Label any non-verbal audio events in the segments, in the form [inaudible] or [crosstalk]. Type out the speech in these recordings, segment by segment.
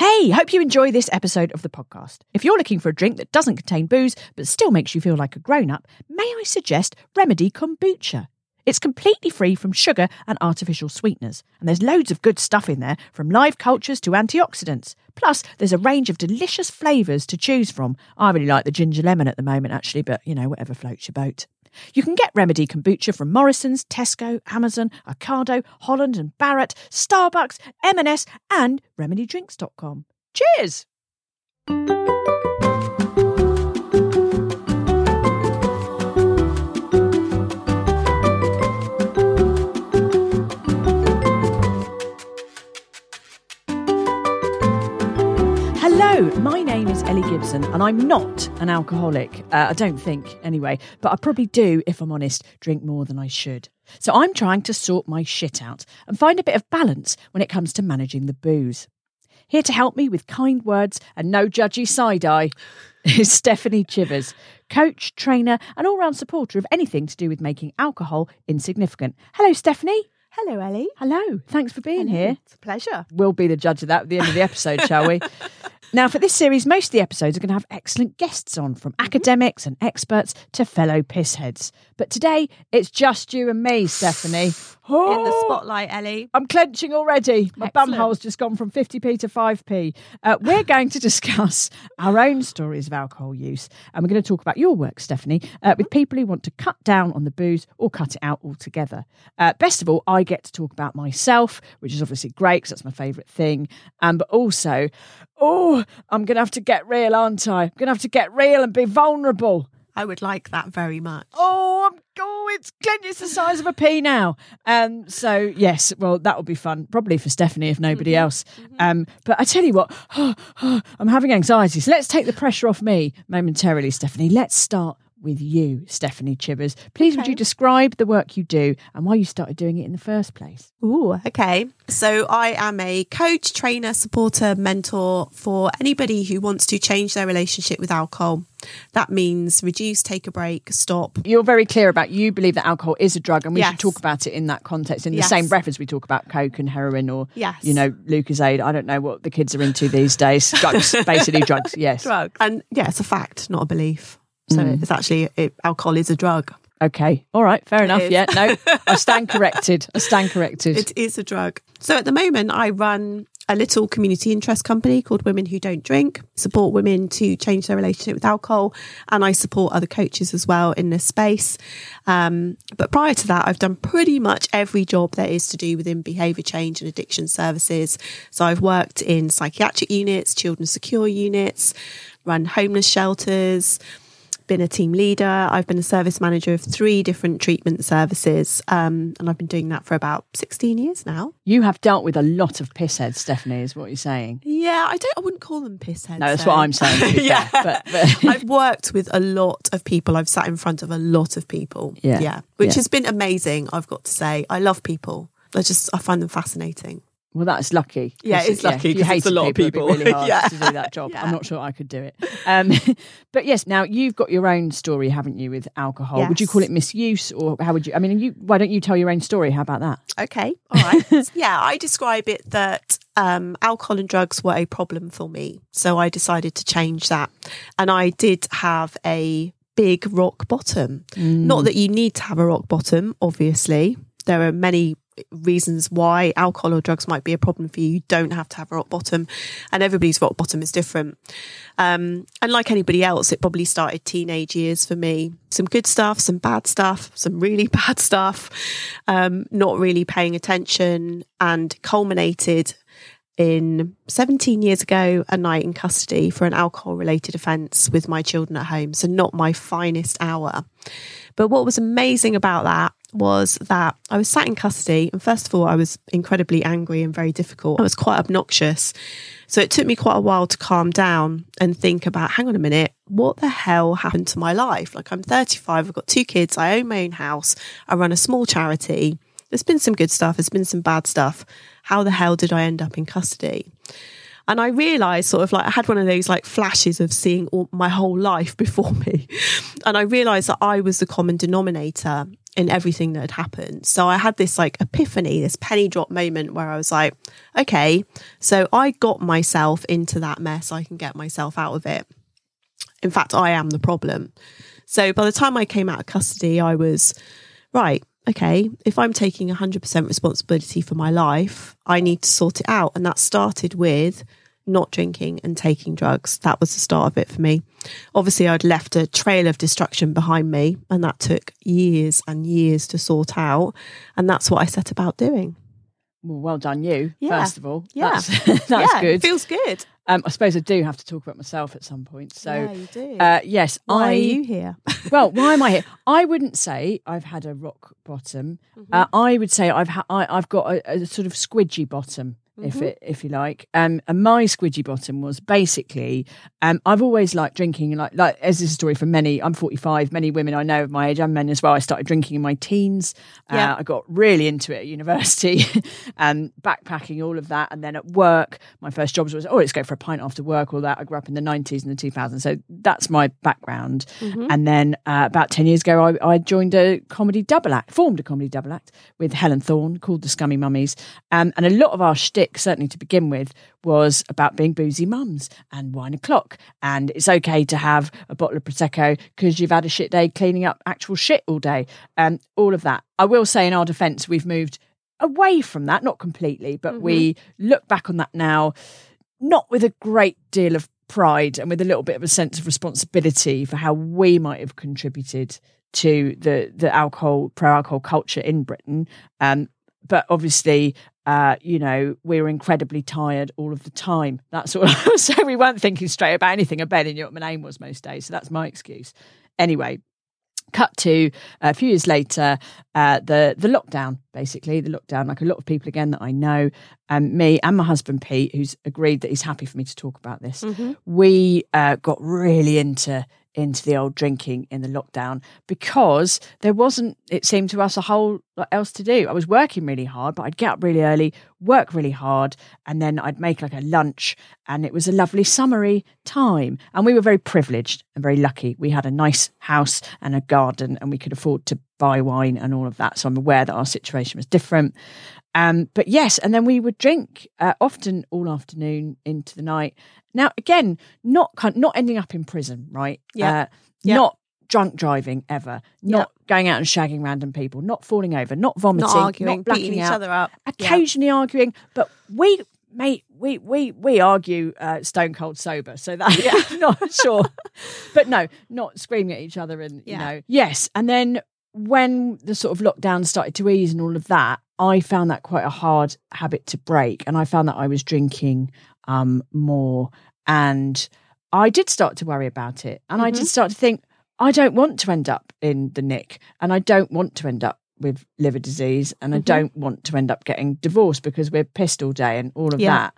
Hey, hope you enjoy this episode of the podcast. If you're looking for a drink that doesn't contain booze but still makes you feel like a grown up, may I suggest Remedy Kombucha? It's completely free from sugar and artificial sweeteners, and there's loads of good stuff in there from live cultures to antioxidants. Plus, there's a range of delicious flavours to choose from. I really like the ginger lemon at the moment, actually, but you know, whatever floats your boat. You can get Remedy kombucha from Morrisons, Tesco, Amazon, Ocado, Holland and Barrett, Starbucks, M&S and remedydrinks.com. Cheers! Hello, my name is Ellie Gibson, and I'm not an alcoholic. Uh, I don't think, anyway, but I probably do, if I'm honest, drink more than I should. So I'm trying to sort my shit out and find a bit of balance when it comes to managing the booze. Here to help me with kind words and no judgy side eye [laughs] is Stephanie Chivers, coach, trainer, and all round supporter of anything to do with making alcohol insignificant. Hello, Stephanie. Hello, Ellie. Hello. Thanks for being here. It's a pleasure. We'll be the judge of that at the end of the episode, shall we? [laughs] Now, for this series, most of the episodes are going to have excellent guests on, from academics and experts to fellow pissheads. But today, it's just you and me, Stephanie. [sighs] In the spotlight, Ellie. I'm clenching already. My bum Excellent. hole's just gone from 50p to 5p. Uh, we're going to [laughs] discuss our own stories of alcohol use. And we're going to talk about your work, Stephanie, uh, with people who want to cut down on the booze or cut it out altogether. Uh, best of all, I get to talk about myself, which is obviously great because that's my favourite thing. Um, but also, oh, I'm going to have to get real, aren't I? I'm going to have to get real and be vulnerable. I would like that very much. Oh, I'm, oh, it's it's the size of a pea now. Um, so yes, well, that will be fun, probably for Stephanie if nobody else. Um, but I tell you what, [gasps] I'm having anxiety, so let's take the pressure off me momentarily, Stephanie. Let's start with you, Stephanie Chivers. Please, would you describe the work you do and why you started doing it in the first place? Ooh, okay. So I am a coach, trainer, supporter, mentor for anybody who wants to change their relationship with alcohol. That means reduce, take a break, stop. You're very clear about you believe that alcohol is a drug, and we should talk about it in that context, in the Yes. same breath as we talk about coke and heroin, or Yes. you know, Lucozade. I don't know what the kids are into these days. Drugs, basically [laughs] drugs. Yes. Drugs. And yeah, it's a fact, not a belief. So it's actually, it, alcohol is a drug. Okay. All right. Fair enough. Yeah. No, I stand [laughs] corrected. I stand corrected. It is a drug. So at the moment, I run a little community interest company called Women Who Don't Drink, support women to change their relationship with alcohol, and I support other coaches as well in this space. Um, but prior to that, I've done pretty much every job there is to do within behaviour change and addiction services. So I've worked in psychiatric units, children's secure units, run homeless shelters been a team leader. I've been a service manager of three different treatment services, um, and I've been doing that for about 16 years now. you have dealt with a lot of pissheads, Stephanie, is what you're saying. Yeah, I don't. I wouldn't call them pissheads. No, that's though. what I'm saying. [laughs] Yeah, fair. But, but [laughs] [laughs] I've worked with a lot of people. I've sat in front of a lot of people. Yeah. yeah, which Yeah. has been amazing. I've got to say, I love people. I just I find them fascinating. Well, that's lucky. Yeah, it's lucky if you 'cause it's a lot of people. It'd people. really hard [laughs] Yeah. to do that job. I'm not sure I could do it. Um, [laughs] but yes, now you've got your own story, haven't you, with alcohol? Would you call it misuse, or how would you? I mean, you why don't you tell your own story? How about that? Okay, all right. [laughs] yeah, I describe it that um, alcohol and drugs were a problem for me. So I decided to change that. And I did have a big rock bottom. Not that you need to have a rock bottom, obviously. There are many reasons why alcohol or drugs might be a problem for you. You don't have to have rock bottom, and everybody's rock bottom is different. Um, and like anybody else, it probably started teenage years for me. Some good stuff, some bad stuff, some really [laughs] bad stuff, um, not really paying attention, and culminated in 17 years ago a night in custody for an alcohol related offence with my children at home. So, not my finest hour. But what was amazing about that was that I was sat in custody. And first of all, I was incredibly angry and very difficult. I was quite obnoxious. So, it took me quite a while to calm down and think about hang on a minute, what the hell happened to my life? Like, I'm 35, I've got two kids, I own my own house, I run a small charity. There's been some good stuff, there's been some bad stuff. How the hell did I end up in custody? And I realized sort of like I had one of those like flashes of seeing all, my whole life [laughs] before me. And I realized that I was the common denominator in everything that had happened. So I had this like epiphany, this penny drop moment where I was like, okay, so I got myself into that mess. I can get myself out of it. In fact, I am the problem. So by the time I came out of custody, I was right okay, if I'm taking 100% responsibility for my life, I need to sort it out. And that started with not drinking and taking drugs. That was the start of it for me. Obviously, I'd left a trail of destruction behind me, and that took years and years to sort out. And that's what I set about doing. Well, well done, you. Yeah. First of all, Yeah. that's, [laughs] that's yeah, good. Feels good. Um, I suppose I do have to talk about myself at some point. So, yeah, you do. uh, yes, Why I. are you here? [laughs] well, why am I here? I wouldn't say I've had a rock bottom. Mm-hmm. Uh, I would say I've ha- I, I've got a, a sort of squidgy bottom, if Mm-hmm. it if you like. Um, and my squidgy bottom was basically um, I've always liked drinking. Like like as this is a story for many. I'm 45. Many women I know of my age and men as well. I started drinking in my teens. Yeah. Uh, I got really into it at university, and [laughs] backpacking, all of that, and then at work, my first jobs was oh, let's go for a pint after work. All that. I grew up in the 90s and the 2000s, so that's my background. And then uh, about 10 years ago, I, I joined a comedy double act, formed a comedy double act with Helen Thorn called the Scummy Mummies, um, and a lot of our shtick, certainly to begin with, was about being boozy mums and wine o'clock, and it's okay to have a bottle of prosecco because you've had a shit day cleaning up actual shit all day, and all of that. I will say, in our defence, we've moved away from that, not completely, but we look back on that now, not with a great deal of pride and with a little bit of a sense of responsibility for how we might have contributed to the the alcohol pro alcohol culture in Britain. Um, but obviously, uh, you know, we were incredibly tired all of the time. That's all. [laughs] so we weren't thinking straight about anything. I bet knew what my name was most days. So that's my excuse. Anyway, cut to a few years later uh, the the lockdown basically the lockdown like a lot of people again that i know um, me and my husband pete who's agreed that he's happy for me to talk about this we uh, got really into into the old drinking in the lockdown because there wasn't it seemed to us a whole else to do i was working really hard but i'd get up really early work really hard and then i'd make like a lunch and it was a lovely summery time and we were very privileged and very lucky we had a nice house and a garden and we could afford to buy wine and all of that so i'm aware that our situation was different um, but yes, and then we would drink uh, often all afternoon into the night. Now, again, not not ending up in prison, right? Yeah. Uh, Yeah. Not drunk driving ever. Not going out and shagging random people. Not falling over. Not vomiting. Not arguing, Not blacking beating each out. other up. Yeah. Occasionally arguing, but we. Mate, we we we argue uh, stone cold sober, so that yeah, [laughs] not sure, but no, not screaming at each other and you know, yes. And then when the sort of lockdown started to ease and all of that, I found that quite a hard habit to break. And I found that I was drinking um, more. And I did start to worry about it. And I did start to think, I don't want to end up in the nick. And I don't want to end up with liver disease. And I don't want to end up getting divorced because we're pissed all day and all of Yeah. that.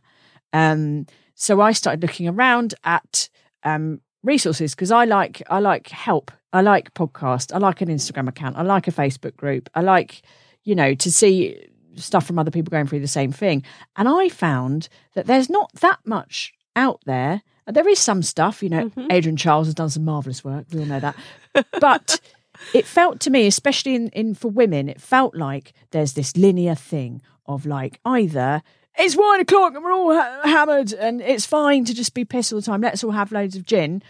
Um, so I started looking around at um, resources because I like I like help. I like podcast. I like an Instagram account. I like a Facebook group. I like you know to see stuff from other people going through the same thing. And I found that there's not that much out there. There is some stuff, you know. Adrian Chiles has done some marvelous work. We all know that, but. [laughs] It felt to me, especially in, in for women, it felt like there's this linear thing of like either it's one o'clock and we're all ha- hammered and it's fine to just be pissed all the time. Let's all have loads of gin.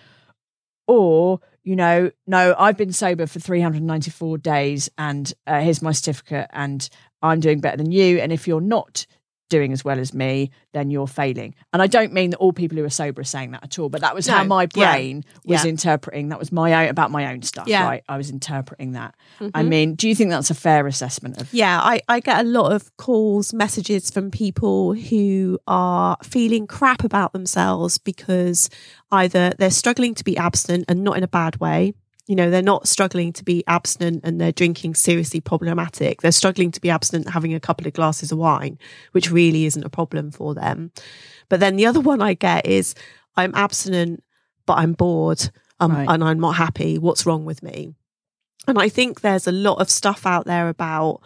Or you know, no, I've been sober for 394 days and uh, here's my certificate and I'm doing better than you. And if you're not doing as well as me, then you're failing. And I don't mean that all people who are sober are saying that at all, but that was No, how my yeah, brain was yeah. interpreting. That was my own about my own stuff, Yeah. right? I was interpreting that. Mm-hmm. I mean, do you think that's a fair assessment of Yeah, I, I get a lot of calls, messages from people who are feeling crap about themselves because either they're struggling to be abstinent and not in a bad way. You know, they're not struggling to be abstinent and they're drinking seriously problematic. They're struggling to be abstinent having a couple of glasses of wine, which really isn't a problem for them. But then the other [laughs] one I get is I'm abstinent, but I'm bored um, Right. and I'm not happy. What's wrong with me? And I think there's a lot of stuff out there about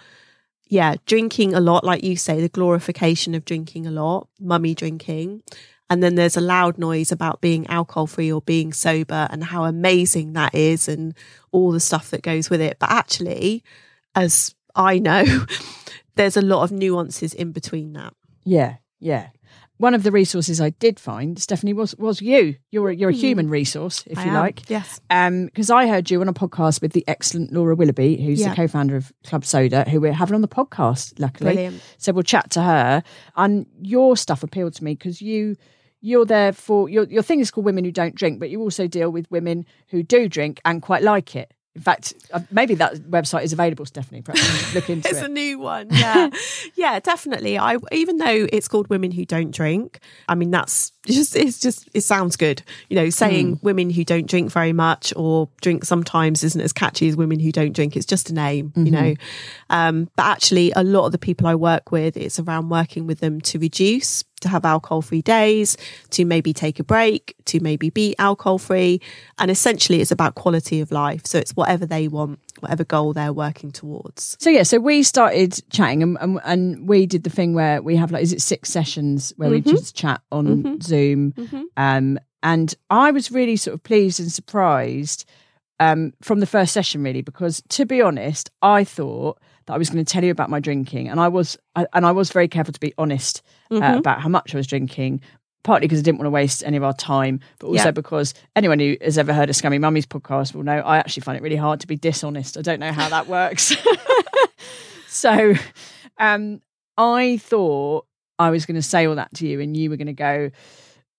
yeah, drinking a lot, like you say, the glorification of drinking a lot, mummy drinking. And then there's a loud noise about being alcohol free or being sober and how amazing that is and all the stuff that goes with it. But actually, as I know, [laughs] there's a lot of nuances in between that. Yeah, yeah. One of the resources I did find, Stephanie, was was you. You're a, you're a human resource, if Hmm. I you am, like. Yes. because I heard you on a podcast with the excellent Laura Willoughby, who's Yeah. the co-founder of Club Soda, who we're having on the podcast. Luckily, Brilliant. so we'll chat to her. And your stuff appealed to me because you you're there for your your thing is called Women Who Don't Drink, but you also deal with women who do drink and quite like it. In fact, uh, maybe that website is available, Stephanie. Perhaps look [laughs] into It's it. It's a new one. Yeah. [laughs] yeah, definitely. I even though it's called Women Who Don't Drink, I mean that's [laughs] just it's just it sounds good. You know, saying women who don't drink very much or drink sometimes isn't as catchy as women who don't drink. It's just a name, you know. Um, but actually a lot of the people I work with, it's around working with them to reduce to have alcohol free days, to maybe take a break, to maybe be alcohol free. And essentially it's about quality of life. So it's whatever they want, whatever goal they're working towards. So yeah, so we started chatting, and, and and we did the thing where we have like, is it six sessions where we just chat on Zoom, um, and I was really sort of pleased and surprised um, from the first session, really, because to be honest, I thought that I was going to tell you about my drinking, and I was, I, and I was very careful to be honest uh, about how much I was drinking. Partly because I didn't want to waste any of our time, but also Yeah. because anyone who has ever heard of Scummy Mummies podcast will know I actually find it really hard to be dishonest. I don't know how that works. [laughs] so um, I thought I was going to say all that to you, and you were going to go,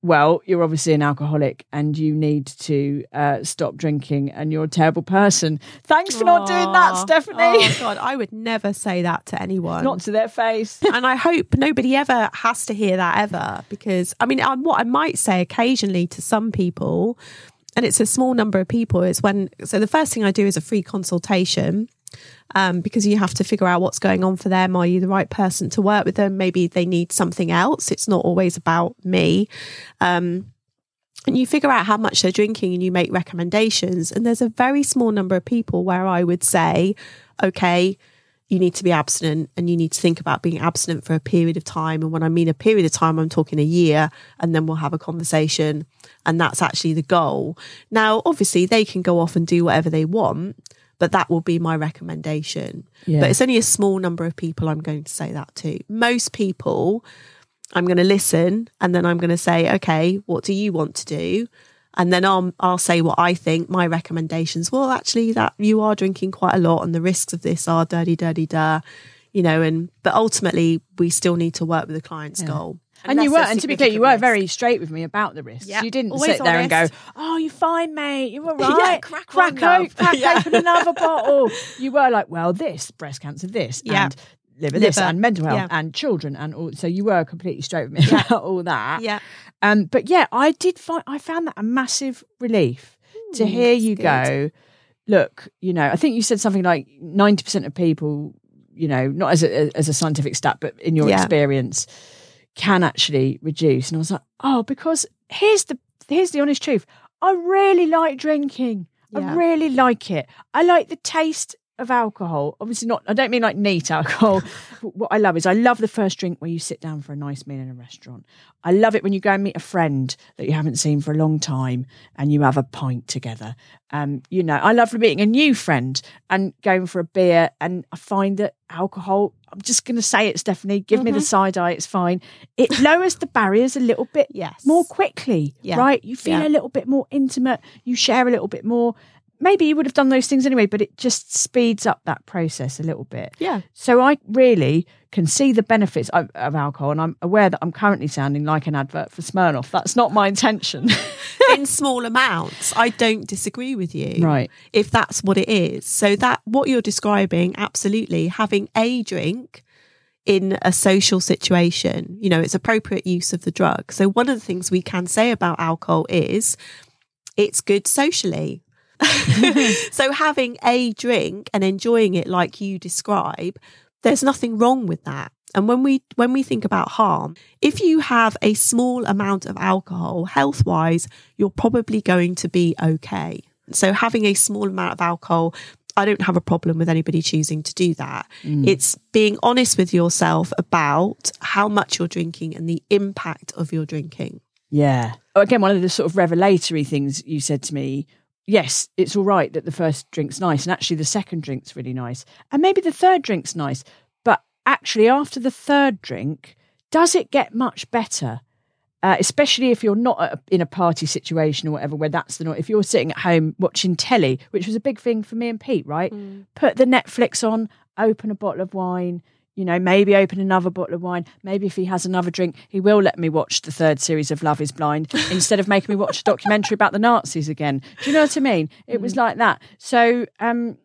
Well, you're obviously an alcoholic and you need to uh, stop drinking, and you're a terrible person. Thanks for not doing that, Stephanie. Oh God, I would never say that to anyone. not to their face. [laughs] and I hope nobody ever has to hear that ever because I mean, um, what I might say occasionally to some people, and it's a small number of people, is when so the first thing I do is a free consultation. Um, because you have to figure out what's going on for them. Are you the right person to work with them? Maybe they need something else. It's not always about me. Um, and you figure out how much they're drinking and you make recommendations. And there's a very small number of people where I would say, okay, you need to be abstinent and you need to think about being abstinent for a period of time. And when I mean a period of time, I'm talking a year and then we'll have a conversation. And that's actually the goal. Now, obviously, they can go off and do whatever they want, but that will be my recommendation. Yeah. But it's only a small number of people I'm going to say that to. Most people, I'm going to listen and then I'm going to say, okay, what do you want to do? And then I'll, I'll say what I think, my recommendations. Well, actually, that you are drinking quite a lot and the risks of this are dirty, dirty, da, you know, and, but ultimately we still need to work with the client's goal. And you were, and to be clear, you significant were risk. very straight with me about the risks. Yeah, You didn't always sit there and go, "Oh, you're fine, mate. You're [laughs] all Yeah, right. crack crack love." open, crack Yeah. open another [laughs] bottle." You were like, "Well, this breast cancer, this, Yeah. and liver, this, and mental health, yeah. and children, and all." So you were completely straight with me about all that. Yeah. Um, but yeah, I did find I found that a massive relief to hear you good. go. Look, you know, I think you said something like ninety percent of people, you know, not as a as a scientific stat, but in your Yeah. experience, can actually reduce. And I was like, oh, because here's the here's the honest truth. I really like drinking. I really like it. I like the taste of alcohol, obviously not, I don't mean like neat alcohol. [laughs] what I love is I love the first drink where you sit down for a nice meal in a restaurant. I love it when you go and meet a friend that you haven't seen for a long time and you have a pint together. Um, you know, I love meeting a new friend and going for a beer. And I find that alcohol, I'm just going to say it, Stephanie, give me the side eye, it's fine. It lowers the barriers a little bit Yes. more quickly, Yeah. right? You feel Yeah. a little bit more intimate, you share a little bit more. Maybe you would have done those things anyway, but it just speeds up that process a little bit. Yeah. So I really can see the benefits of, of alcohol, and I'm aware that I'm currently sounding like an advert for Smirnoff. That's not my intention. [laughs] in small amounts, I don't disagree with you. Right. If that's what it is. So that what you're describing, absolutely, having a drink in a social situation, you know, it's appropriate use of the drug. So one of the things we can say about alcohol is it's good socially. [laughs] so having a drink and enjoying it like you describe, there's nothing wrong with that. And when we when we think about harm, if you have a small amount of alcohol, health wise, you're probably going to be okay. So having a small amount of alcohol, I don't have a problem with anybody choosing to do that. Mm. It's being honest with yourself about how much you're drinking and the impact of your drinking. Yeah. Oh, Again, one of the sort of revelatory things you said to me. Yes, it's all right that the first drink's nice, and actually the second drink's really nice, and maybe the third drink's nice. But actually, after the third drink, does it get much better? Uh, especially if you're not a, in a party situation or whatever, where that's the not. If you're sitting at home watching telly, which was a big thing for me and Pete, right? Put the Netflix on, open a bottle of wine, you know, maybe open another bottle of wine. Maybe if he has another drink, he will let me watch the third series of Love is Blind [laughs] instead of making me watch a documentary about the Nazis again. Do you know what I mean? It was like that. So, um,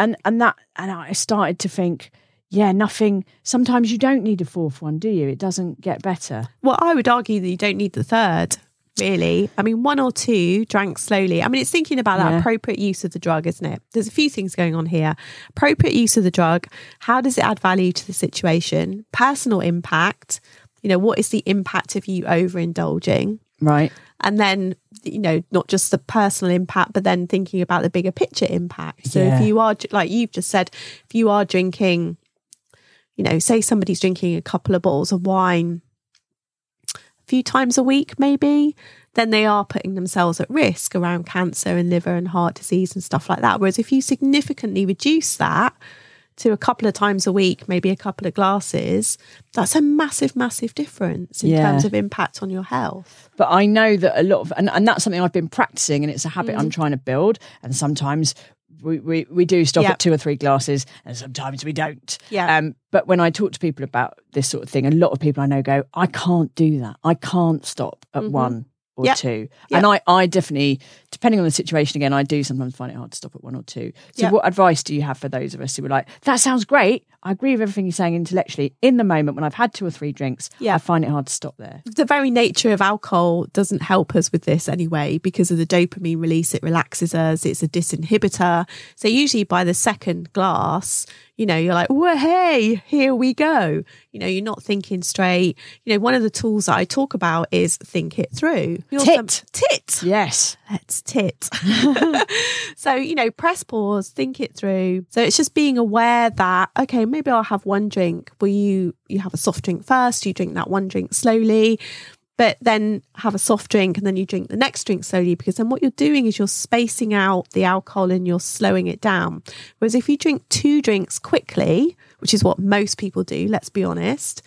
and and that, and I started to think, yeah, nothing. Sometimes you don't need a fourth one, do you? It doesn't get better. Well, I would argue that you don't need the third, really. I mean, one or two drank slowly. I mean, it's thinking about that Yeah. appropriate use of the drug, isn't it? There's a few things going on here. Appropriate use of the drug. How does it add value to the situation? Personal impact. You know, what is the impact of you overindulging? Right. And then, you know, not just the personal impact, but then thinking about the bigger picture impact. So Yeah. if you are, like you've just said, if you are drinking, you know, say somebody's drinking a couple of bottles of wine few times a week, maybe, then they are putting themselves at risk around cancer and liver and heart disease and stuff like that. Whereas if you significantly reduce that to a couple of times a week, maybe a couple of glasses, that's a massive, massive difference in Yeah. terms of impact on your health. But I know that a lot of, and, and that's something I've been practicing, and it's a habit Mm. I'm trying to build. And sometimes we, we, we do stop Yeah. at two or three glasses, and sometimes we don't. Yeah. Um, but when I talk to people about this sort of thing, a lot of people I know go, I can't do that. I can't stop at one or Mm-hmm. Yep. two. Yep. And I, I definitely, depending on the situation, again, I do sometimes find it hard to stop at one or two. So, what advice do you have for those of us who are like, that sounds great? I agree with everything you're saying intellectually. In the moment, when I've had two or three drinks, Yeah. I find it hard to stop there. the very nature of alcohol doesn't help us with this anyway because of the dopamine release it relaxes us it's a disinhibitor so usually by the second glass you know you're like well hey here we go you know you're not thinking straight you know one of the tools that i talk about is think it through You're Tit. some- tit Yes. let's tit. [laughs] so, you know, press pause, think it through. So it's just being aware that, okay, maybe I'll have one drink. Will you, you have a soft drink first, you drink that one drink slowly, but then have a soft drink and then you drink the next drink slowly because then what you're doing is you're spacing out the alcohol and you're slowing it down. Whereas if you drink two drinks quickly, which is what most people do, let's be honest,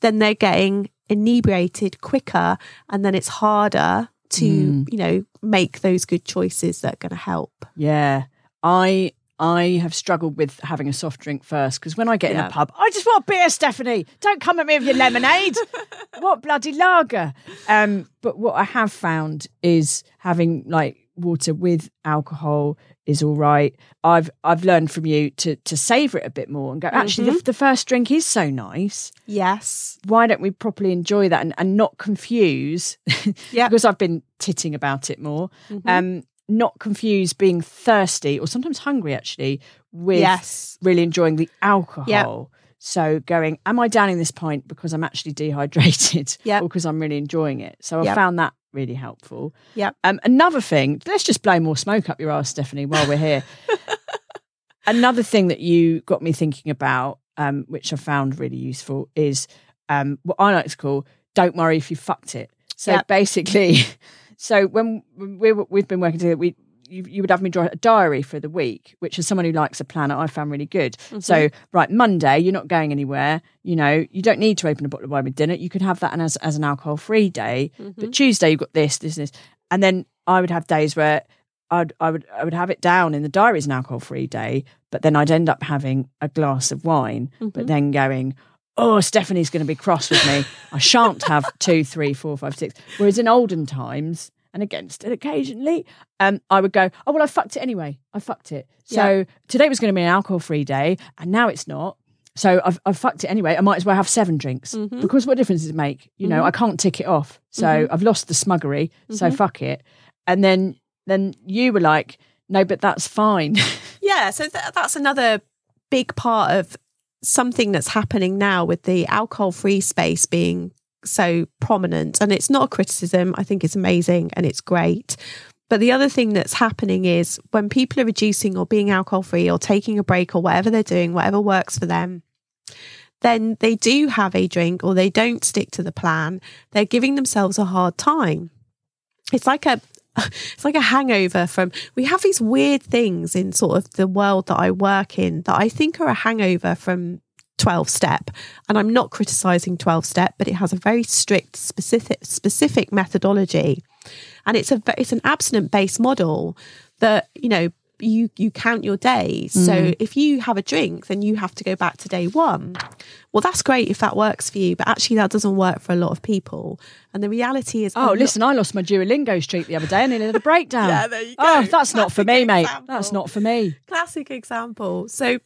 then they're getting inebriated quicker and then it's harder to, you know, make those good choices that are going to help. Yeah, I I have struggled with having a soft drink first because when I get in a pub, I just want beer, Stephanie. Don't come at me with your lemonade. [laughs] what bloody lager? Um, but what I have found is having like water with alcohol is all right. I've I've learned from you to to savor it a bit more and go. Actually, the, the first drink is so nice. Yes. Why don't we properly enjoy that and, and not confuse? [laughs] Yeah. because I've been titting about it more. Um, not confuse being thirsty or sometimes hungry actually with Yes. really enjoying the alcohol. So going, am I downing this pint because I'm actually dehydrated [laughs] Yep. or because I'm really enjoying it? So I Yep. found that really helpful. Yep. Um, another thing, let's just blow more smoke up your ass, Stephanie, while we're here. [laughs] Another thing that you got me thinking about, um, which I found really useful, is um, what I like to call "Don't worry if you fucked it." So Yep. basically, [laughs] so when we we've been working together, we you, you would have me draw a diary for the week, which as someone who likes a planner, I found really good. Mm-hmm. So right, Monday, you're not going anywhere. You know, you don't need to open a bottle of wine with dinner. You could have that as as an alcohol free day. Mm-hmm. But Tuesday, you've got this, this, this, and then I would have days where I'd, I would I would have it down in the diary as an alcohol free day, but then I'd end up having a glass of wine, but mm-hmm. then going, oh, Stephanie's going to be cross with me. I shan't have two, three, four, five, six. Whereas in olden times, and again, still occasionally, um, I would go, oh well, I fucked it anyway. I fucked it. So today was going to be an alcohol free day, and now it's not. So I've, I've fucked it anyway. I might as well have seven drinks mm-hmm. because what difference does it make? You know, mm-hmm. I can't tick it off. So mm-hmm. I've lost the smuggery. So fuck it. And then then you were like, no, but that's fine. [laughs] Yeah, so th- that's another big part of something that's happening now with the alcohol free space being so prominent. And it's not a criticism, I think it's amazing and it's great. But the other thing that's happening is when people are reducing or being alcohol free or taking a break or whatever they're doing, whatever works for them, then they do have a drink or they don't stick to the plan. They're giving themselves a hard time. It's like a [laughs] it's like a hangover from we have these weird things in sort of the world that I work in that I think are a hangover from 12 step. And I'm not criticizing 12 step but it has a very strict specific specific methodology. And it's a it's an abstinent based model that you know you you count your days. So mm-hmm. if you have a drink then you have to go back to day 1 well that's great if that works for you but actually that doesn't work for a lot of people. And the reality is oh, lot- listen, I lost my Duolingo streak the other day. And nearly had a breakdown. [laughs] Yeah, there you Oh, that's not for Classic me, mate. That's not for me. classic example. So,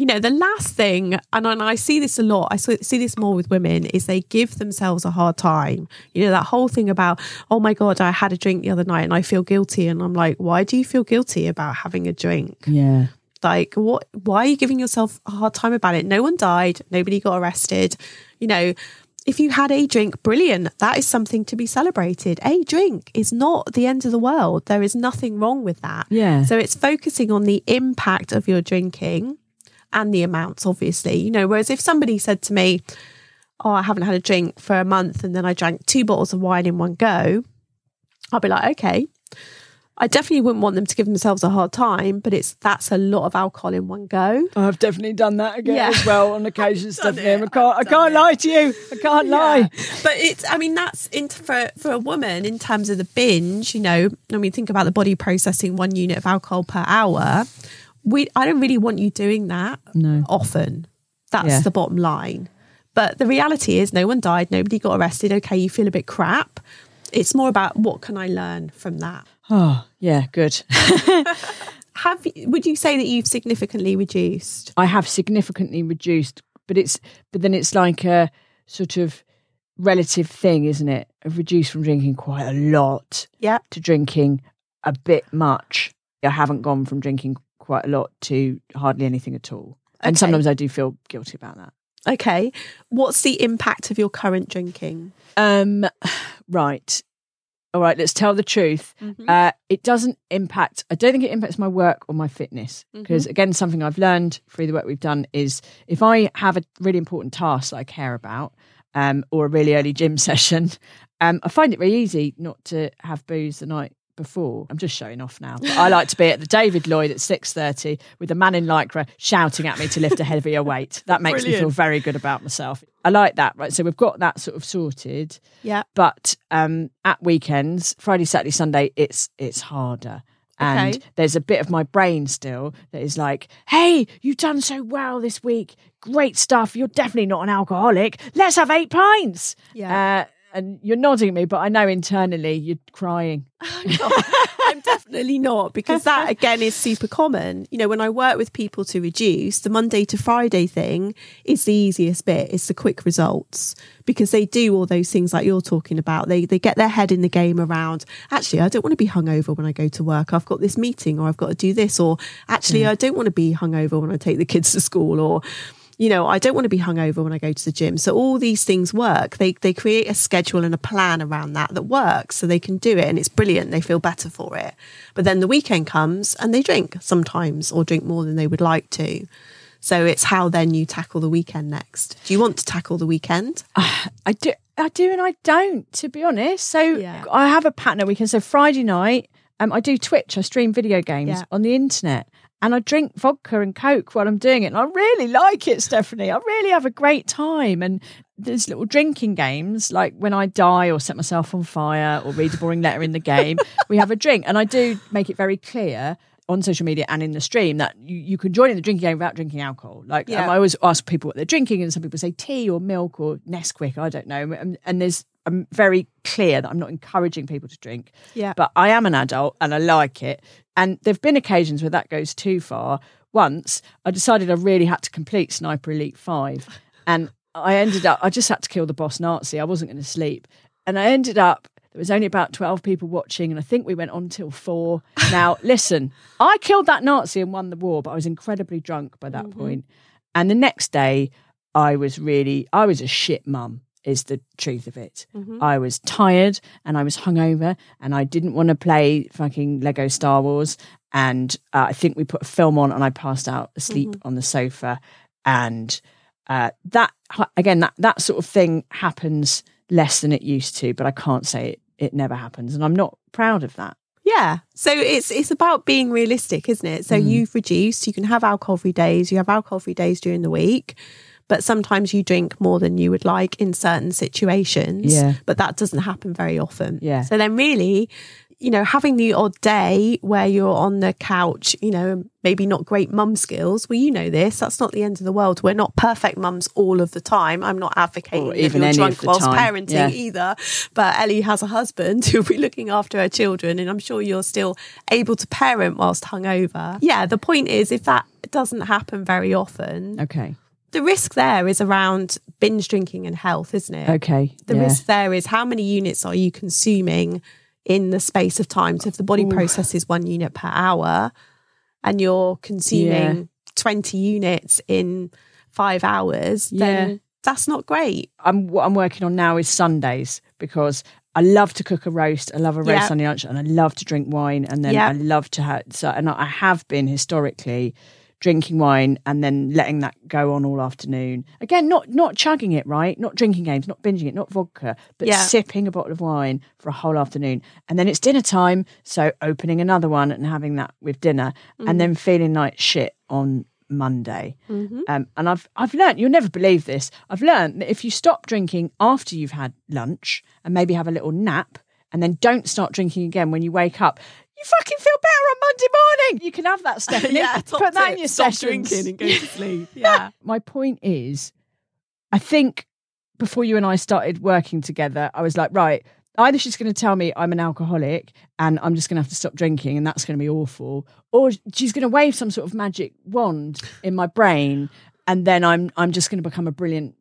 you know, the last thing, and, and I see this a lot, I see see this more with women, is they give themselves a hard time. You know, that whole thing about, oh my God, I had a drink the other night and I feel guilty. And I'm like, why do you feel guilty about having a drink? Yeah. Like, what, why are you giving yourself a hard time about it? No one died, nobody got arrested. You know, if you had a drink, brilliant. That is something to be celebrated. A drink is not the end of the world. There is nothing wrong with that. Yeah. So it's focusing on the impact of your drinking and the amounts, obviously. You know, whereas if somebody said to me, Oh, I haven't had a drink for a month and then I drank two bottles of wine in one go, I'll be like, okay. I definitely wouldn't want them to give themselves a hard time, but it's that's a lot of alcohol in one go. I've definitely done that again Yeah. as well on occasion, [laughs] Stephanie. I can't, I can't lie to you. I can't lie. But it's, I mean, that's in, for, for a woman in terms of the binge, you know, when we think about the body processing one unit of alcohol per hour, we, I don't really want you doing that No. often. That's Yeah. the bottom line. But the reality is no one died, nobody got arrested. Okay, you feel a bit crap. It's more about what can I learn from that? [sighs] Oh, yeah, good. [laughs] Have would you say that you've significantly reduced? I have significantly reduced, but it's but then it's like a sort of relative thing, isn't it? I've reduced from drinking quite a lot Yeah. to drinking a bit much. I haven't gone from drinking quite a lot to hardly anything at all. And sometimes I do feel guilty about that. Okay. What's the impact of your current drinking? Um, [sighs] right. All right, let's tell the truth. Uh, it doesn't impact, I don't think it impacts my work or my fitness. Because, again, something I've learned through the work we've done is if I have a really important task that I care about um, or a really early gym [laughs] session, um, I find it very easy not to have booze the night before. I'm just showing off now. But I like to be at the David Lloyd at 6.30 with a man in lycra shouting at me to lift a heavier [laughs] weight. That makes me feel very good about myself. I like that, right? So we've got that sort of sorted Yeah. but um, at weekends, Friday, Saturday, Sunday, it's it's harder. And Okay. there's a bit of my brain still that is like, "Hey, you've done so well this week. Great stuff. You're definitely not an alcoholic. Let's have eight pints." Yeah. Uh, and you're nodding at me, but I know internally you're crying. [laughs] Oh, I'm definitely not because that again is super common. You know, when I work with people to reduce, the Monday to Friday thing is the easiest bit. It's the quick results because they do all those things like you're talking about. They they get their head in the game around. Actually, I don't want to be hungover when I go to work. I've got this meeting, or I've got to do this, or actually, mm. I don't want to be hungover when I take the kids to school, or you know, I don't want to be hungover when I go to the gym. So all these things work. They they create a schedule and a plan around that that works, so they can do it, and it's brilliant. They feel better for it. But then the weekend comes and they drink sometimes, or drink more than they would like to. So it's how then you tackle the weekend next. Do you want to tackle the weekend? [sighs] I do, I do, and I don't. To be honest, so Yeah. I have a pattern. We can so Friday night, um, I do Twitch. I stream video games Yeah. on the internet, and I drink vodka and coke while I'm doing it, and I really like it, Stephanie. I really have a great time, and there's little drinking games like when I die or set myself on fire or read a boring letter in the game, [laughs] we have a drink, and I do make it very clear. On social media and in the stream, that you, you can join in the drinking game without drinking alcohol. Like um, I always ask people what they're drinking, and some people say tea or milk or Nesquik. I don't know. And, and there's I'm very clear that I'm not encouraging people to drink. Yeah. But I am an adult and I like it. And there've been occasions where that goes too far. Once I decided I really had to complete Sniper Elite Five, and I ended up I just had to kill the boss Nazi. I wasn't going to sleep, and I ended up. There was only about 12 people watching, and I think we went on till four. [laughs] Now, listen, I killed that Nazi and won the war, but I was incredibly drunk by that mm-hmm. point. And the next day, I was really, I was a shit mum, is the truth of it. I was tired and I was hungover and I didn't want to play fucking Lego Star Wars. And uh, I think we put a film on and I passed out asleep on the sofa. And uh, that, again, that, that sort of thing happens less than it used to, but I can't say it, it never happens. And I'm not proud of that. Yeah. So it's it's about being realistic, isn't it? So you've reduced, you can have alcohol free days, you have alcohol free days during the week, but sometimes you drink more than you would like in certain situations. Yeah. But that doesn't happen very often. Yeah. So then really, you know, having the odd day where you're on the couch, you know, maybe not great mum skills. Well, you know this. That's not the end of the world. We're not perfect mums all of the time. I'm not advocating Or even you're any drunk of the whilst time. parenting Yeah. either. But Ellie has a husband [laughs] who'll be looking after her children, and I'm sure you're still able to parent whilst hungover. Yeah, the point is, if that doesn't happen very often, Okay. The risk there is around binge drinking and health, isn't it? Okay. The yeah. risk there is how many units are you consuming in the space of time? So if the body processes one unit per hour and you're consuming Yeah. 20 units in five hours, then Yeah. that's not great. I'm what I'm working on now is Sundays because I love to cook a roast. I love a roast Yeah. Sunday lunch, and I love to drink wine. And then Yeah. I love to have so, and I have been historically drinking wine and then letting that go on all afternoon. Again, not not chugging it, right? Not drinking games, not binging it, not vodka, but Yeah. sipping a bottle of wine for a whole afternoon. And then it's dinner time, so opening another one and having that with dinner, and then feeling like shit on Monday. Um, and I've I've learned you'll never believe this. I've learned that if you stop drinking after you've had lunch and maybe have a little nap and then don't start drinking again when you wake up, you fucking feel better on Monday morning. You can have that, [laughs] Stephanie. Put that in your Stop sessions. drinking and go to [laughs] sleep. Yeah. My point is, I think before you and I started working together, I was like, right, either she's going to tell me I'm an alcoholic and I'm just going to have to stop drinking and that's going to be awful, or she's going to wave some sort of magic wand in my brain and then I'm I'm just going to become a brilliant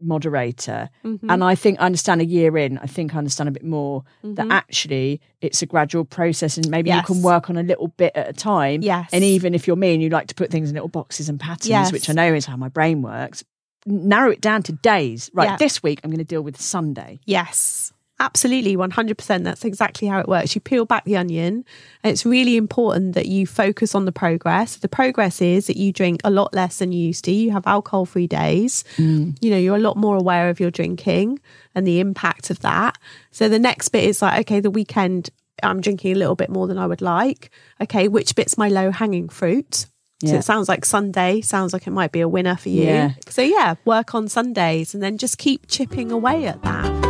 moderator. Mm-hmm. And I think I understand a year in, I think I understand a bit more Mm-hmm. that actually it's a gradual process and maybe Yes. you can work on a little bit at a time. Yes. And even if you're me and you like to put things in little boxes and patterns, Yes. which I know is how my brain works, narrow it down to days. Right, Yeah. this week I'm going to deal with Sunday. Yes, absolutely, 100%. That's exactly how it works. You peel back the onion, and it's really important that you focus on the progress. The progress is that you drink a lot less than you used to. You have alcohol free days. Mm. You know, you're a lot more aware of your drinking and the impact of that. So the next bit is like, okay, the weekend. I'm drinking a little bit more than I would like. Okay, which bit's my low hanging fruit? So Yeah. it sounds like Sunday sounds like it might be a winner for you. Yeah. So yeah, work on Sundays and then just keep chipping away at that.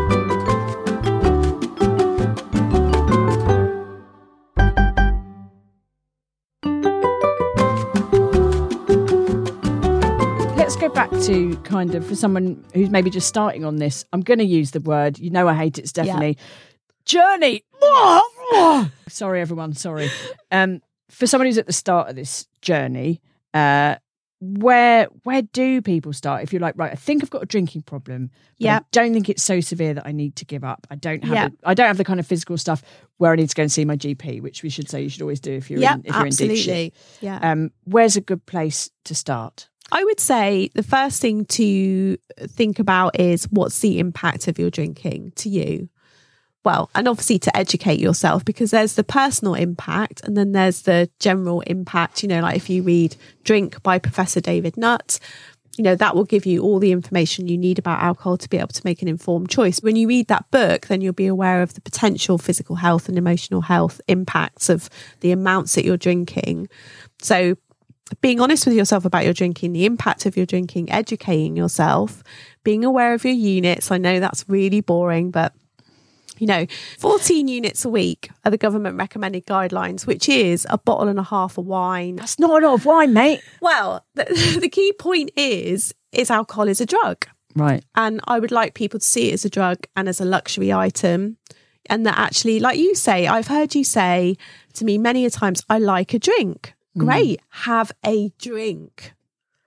Go back to kind of for someone who's maybe just starting on this. I'm going to use the word, you know, I hate it, Stephanie. Journey. [laughs] sorry, everyone. Sorry. Um, for someone who's at the start of this journey, uh, where where do people start? If you're like, right, I think I've got a drinking problem. Yeah. Don't think it's so severe that I need to give up. I don't have Yep. the, I don't have the kind of physical stuff where I need to go and see my GP, which we should say you should always do if you're Yeah, in if you're in deep shit. Yeah. Um, where's a good place to start? I would say the first thing to think about is what's the impact of your drinking to you? Well, and obviously to educate yourself because there's the personal impact and then there's the general impact. You know, like if you read Drink by Professor David Nutt, you know, that will give you all the information you need about alcohol to be able to make an informed choice. When you read that book, then you'll be aware of the potential physical health and emotional health impacts of the amounts that you're drinking. So being honest with yourself about your drinking, the impact of your drinking, educating yourself, being aware of your units. I know that's really boring, but you know, 14 units a week are the government recommended guidelines, which is a bottle and a half of wine. That's not a lot of wine, mate. Well, the, [laughs] the key point is, is alcohol is a drug. Right. And I would like people to see it as a drug and as a luxury item. And that actually, like you say, I've heard you say to me many a times, I like a drink. Mm. Great, have a drink.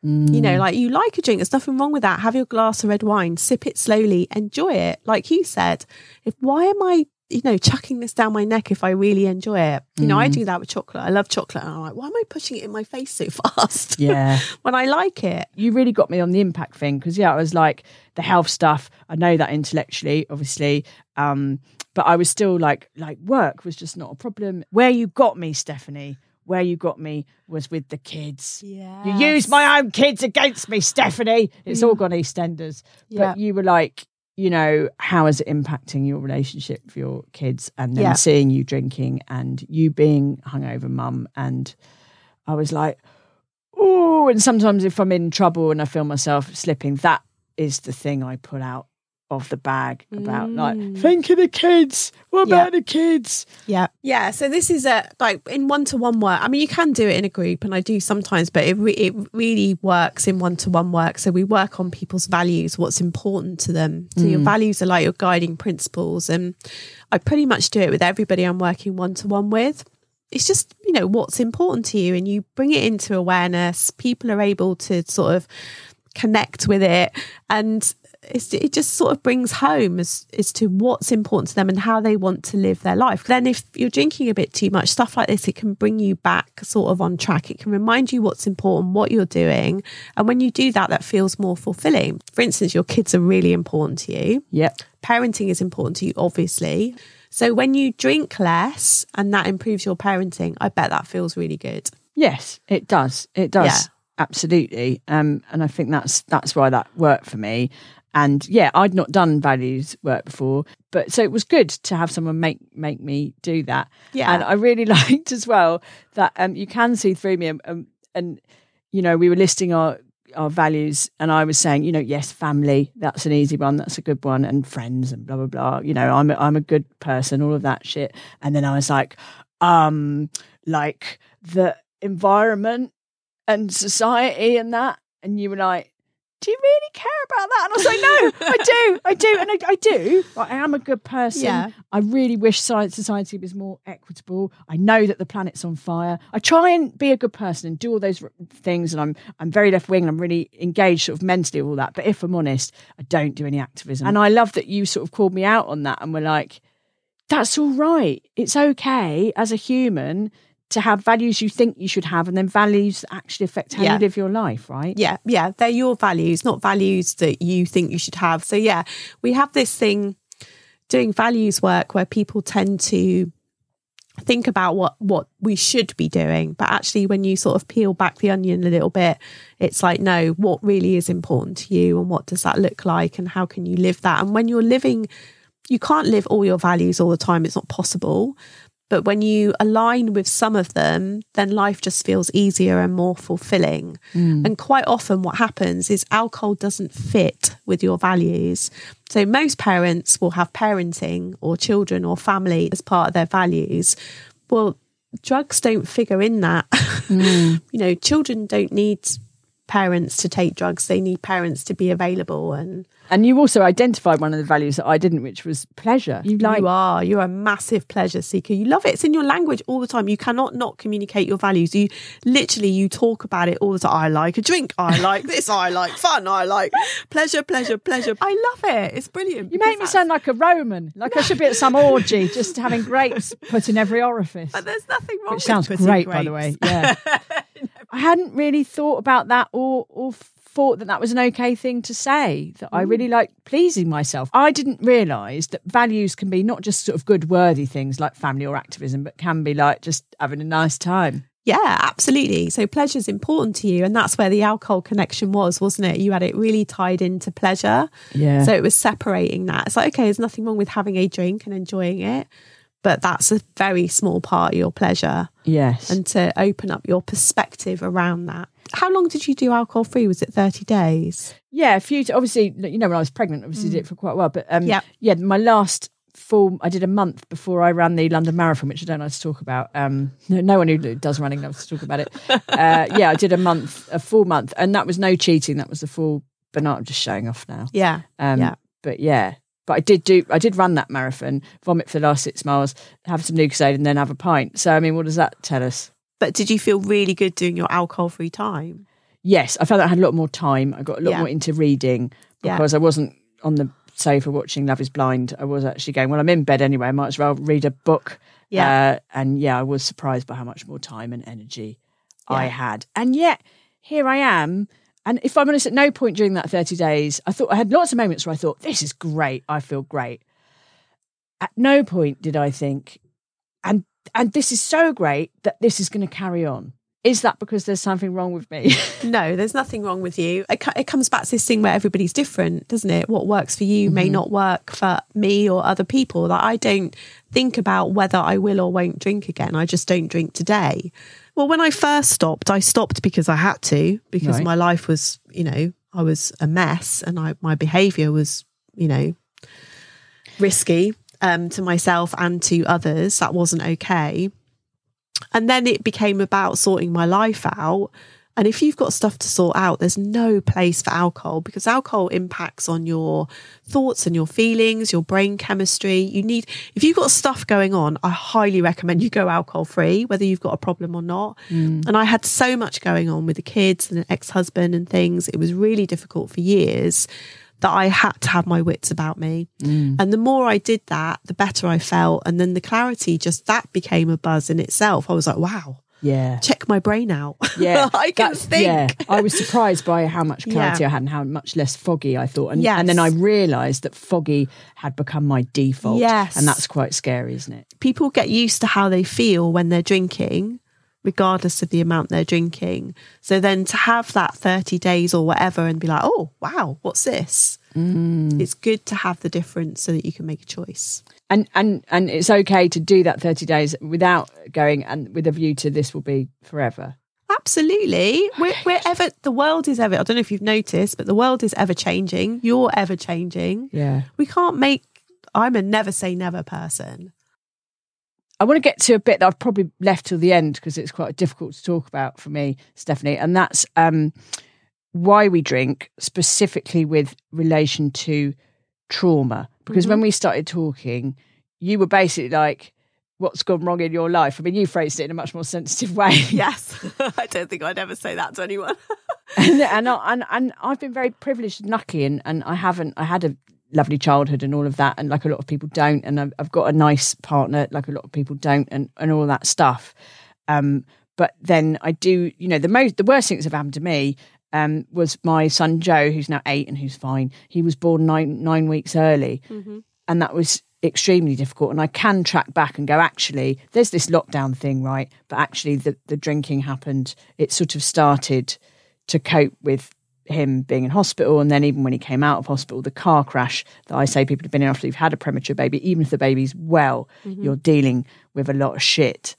You know, mm. like you like a drink, there's nothing wrong with that. Have your glass of red wine, sip it slowly, enjoy it. Like you said, if why am I, you know, chucking this down my neck if I really enjoy it? You know, I mm. do that with chocolate. I love chocolate. And I'm like, why am I pushing it in my face so [laughs] fast? Yeah. [laughs] when I like it. you really got me on the impact thing because yeah, I was like the health stuff. I know that intellectually, obviously, um, but I was still like like work was just not a problem. Where you got me, Stephanie, where you got me was with the kids. Yeah. You used my own kids against me, Stephanie. It's all mm. gone EastEnders. Yeah. But you were like, you know, how is it impacting your relationship with your kids? And then Yeah. seeing you drinking and you being hungover mum. And I was like, oh, and sometimes if I'm in trouble and I feel myself slipping, that is the thing I pull out of the bag about like, think of the kids. What Mm. Yeah. about the kids? Yeah. Yeah. So this is a like in one to one work. I mean, you can do it in a group, and I do sometimes, but it, re- it really works in one to one work. So we work on people's values, what's important to them. So your values are like your guiding principles. And I pretty much do it with everybody I'm working one to one with. It's just, you know, what's important to you, and you bring it into awareness. People are able to sort of connect with it. And it's, it just sort of brings home as, as to what's important to them and how they want to live their life. Then, if you're drinking a bit too much, stuff like this, it can bring you back sort of on track. It can remind you what's important, what you're doing. And when you do that, that feels more fulfilling. For instance, your kids are really important to you. Yep. Parenting is important to you, obviously. So when you drink less and that improves your parenting, I bet that feels really good. Yes, it does. It does. Yeah. Absolutely. Um, and I think that's that's why that worked for me. And yeah, I'd not done values work before, but so it was good to have someone make make me do that. Yeah. and I really [laughs] liked as well that um, you can see through me, and, and and you know we were listing our our values, and I was saying, you know, yes, family, that's an easy one, that's a good one, and friends, and blah blah blah. You know, I'm a, I'm a good person, all of that shit. And then I was like, um, like the environment and society and that. And you were like, do you really care about that? And I was like, no, I do, I do, and I, I do. Like, I am a good person. Yeah. I really wish science society was more equitable. I know that the planet's on fire. I try and be a good person and do all those things, and I'm I'm very left wing. I'm really engaged, sort of mentally, with all that. But if I'm honest, I don't do any activism. And I love that you sort of called me out on that, and were like, that's all right. It's okay as a human to have values you think you should have, and then values that actually affect how Yeah. you live your life. Right? Yeah, yeah, they're your values, not values that you think you should have. So yeah, we have this thing doing values work where people tend to think about what what we should be doing, but actually when you sort of peel back the onion a little bit, it's like no, what really is important to you and what does that look like and how can you live that? And when you're living you can't live all your values all the time, it's not possible. But when you align with some of them, then life just feels easier and more fulfilling. Hmm. And quite often, what happens is alcohol doesn't fit with your values. So, most parents will have parenting or children or family as part of their values. Well, drugs don't figure in that. [laughs] Hmm. you know, children don't need parents to take drugs, they need parents to be available and And you also identified one of the values that I didn't, which was pleasure. You like you are. You're a massive pleasure seeker. You love it. It's in your language all the time. You cannot not communicate your values. You literally you talk about it all the time. I like a drink. I like this. I like fun. I like pleasure, pleasure, pleasure. I love it. It's brilliant. You make me sound like a Roman, like I should be at some orgy, just having grapes put in every orifice. But there's nothing wrong Which with sounds great, by the way. Yeah. [laughs] I hadn't really thought about that or or thought that that was an okay thing to say that I really mm. like pleasing myself. I didn't realize that values can be not just sort of good worthy things like family or activism but can be like just having a nice time. Yeah, absolutely. So pleasure's important to you. And that's where the alcohol connection was, wasn't it? You had it really tied into pleasure. Yeah. So it was separating that. It's like, okay, there's nothing wrong with having a drink and enjoying it, but that's a very small part of your pleasure. yes. And to open up your perspective around that. How long did you do alcohol free? Was it 30 days? Yeah, a few. obviously, you know, when I was pregnant, obviously did it for quite a while. But um, Yep. yeah, my last full, I did a month before I ran the London Marathon, which I don't like to talk about. Um, no, no one who does running loves to talk about it. [laughs] uh, yeah, I did a month, a full month, and that was no cheating. That was the full. But not, I'm just showing off now. Yeah. Um, Yeah. But yeah, but I did do. I did run that marathon, vomit for the last six miles, have some Lucozade, and then have a pint. So I mean, what does that tell us? But did you feel really good doing your alcohol free time? Yes, I found that I had a lot more time. I got a lot Yeah. more into reading Yeah. because I wasn't on the sofa watching Love Is Blind. I was actually going, well, I'm in bed anyway. I might as well read a book. Yeah. Uh, and yeah, I was surprised by how much more time and energy I had. And yet, here I am. And if I'm honest, at no point during that 30 days, I thought I had lots of moments where I thought, this is great. I feel great. At no point did I think, and and this is so great that this is going to carry on. Is that because there's something wrong with me? [laughs] No, there's nothing wrong with you. It, it comes back to this thing where everybody's different, doesn't it? What works for you may mm-hmm. not work for me or other people. That I don't think about whether I will or won't drink again. I just don't drink today. Well, when I first stopped, I stopped because I had to, because Right. my life was, you know, I was a mess and I, my behavior was, you know, risky um, to myself and to others. That wasn't okay. And then it became about sorting my life out. And if you've got stuff to sort out, there's no place for alcohol because alcohol impacts on your thoughts and your feelings, your brain chemistry. You need, if you've got stuff going on, I highly recommend you go alcohol free, whether you've got a problem or not. Mm. And I had so much going on with the kids and an ex husband and things. It was really difficult for years that I had to have my wits about me. Mm. And the more I did that, the better I felt. And then the clarity just that became a buzz in itself. I was like, wow, yeah. check my brain out. Yeah, [laughs] I can that's- think. Yeah, I was surprised by how much [laughs] clarity Yeah. I had and how much less foggy I thought, and Yes. and then I realised that foggy had become my default. Yes. and that's quite scary, isn't it? People get used to how they feel when they're drinking, regardless of the amount they're drinking. So then to have that 30 days or whatever and be like, oh, wow, what's this? Mm. It's good to have the difference so that you can make a choice. And and and it's okay to do that thirty days without going and with a view to this will be forever. Absolutely. We're, we're ever, the world is ever, I don't know if you've noticed, but the world is ever changing. You're ever changing. Yeah. We can't make, I'm a never say never person. I want to get to a bit that I've probably left till the end because it's quite difficult to talk about for me, Stephanie, and that's um, why we drink, specifically with relation to trauma. Because when we started talking, you were basically like, "What's gone wrong in your life?" I mean, you phrased it in a much more sensitive way, [laughs] Yes. [laughs] I don't think I'd ever say that to anyone. [laughs] and and, I, and and I've been very privileged and lucky, and and I haven't. I had a lovely childhood and all of that, and like a lot of people don't, and I've, I've got a nice partner, like a lot of people don't, and and all that stuff. Um, but then I do, you know, the most the worst thing that's ever happened to me um, was my son Joe, who's now eight and who's fine. He was born nine nine weeks early, and that was extremely difficult. And I can track back and go, actually, there's this lockdown thing, right? But actually, the the drinking happened. It sort of started to cope with him being in hospital and then even when he came out of hospital the car crash that i say people have been in after you've had a premature baby even if the baby's well you're dealing with a lot of shit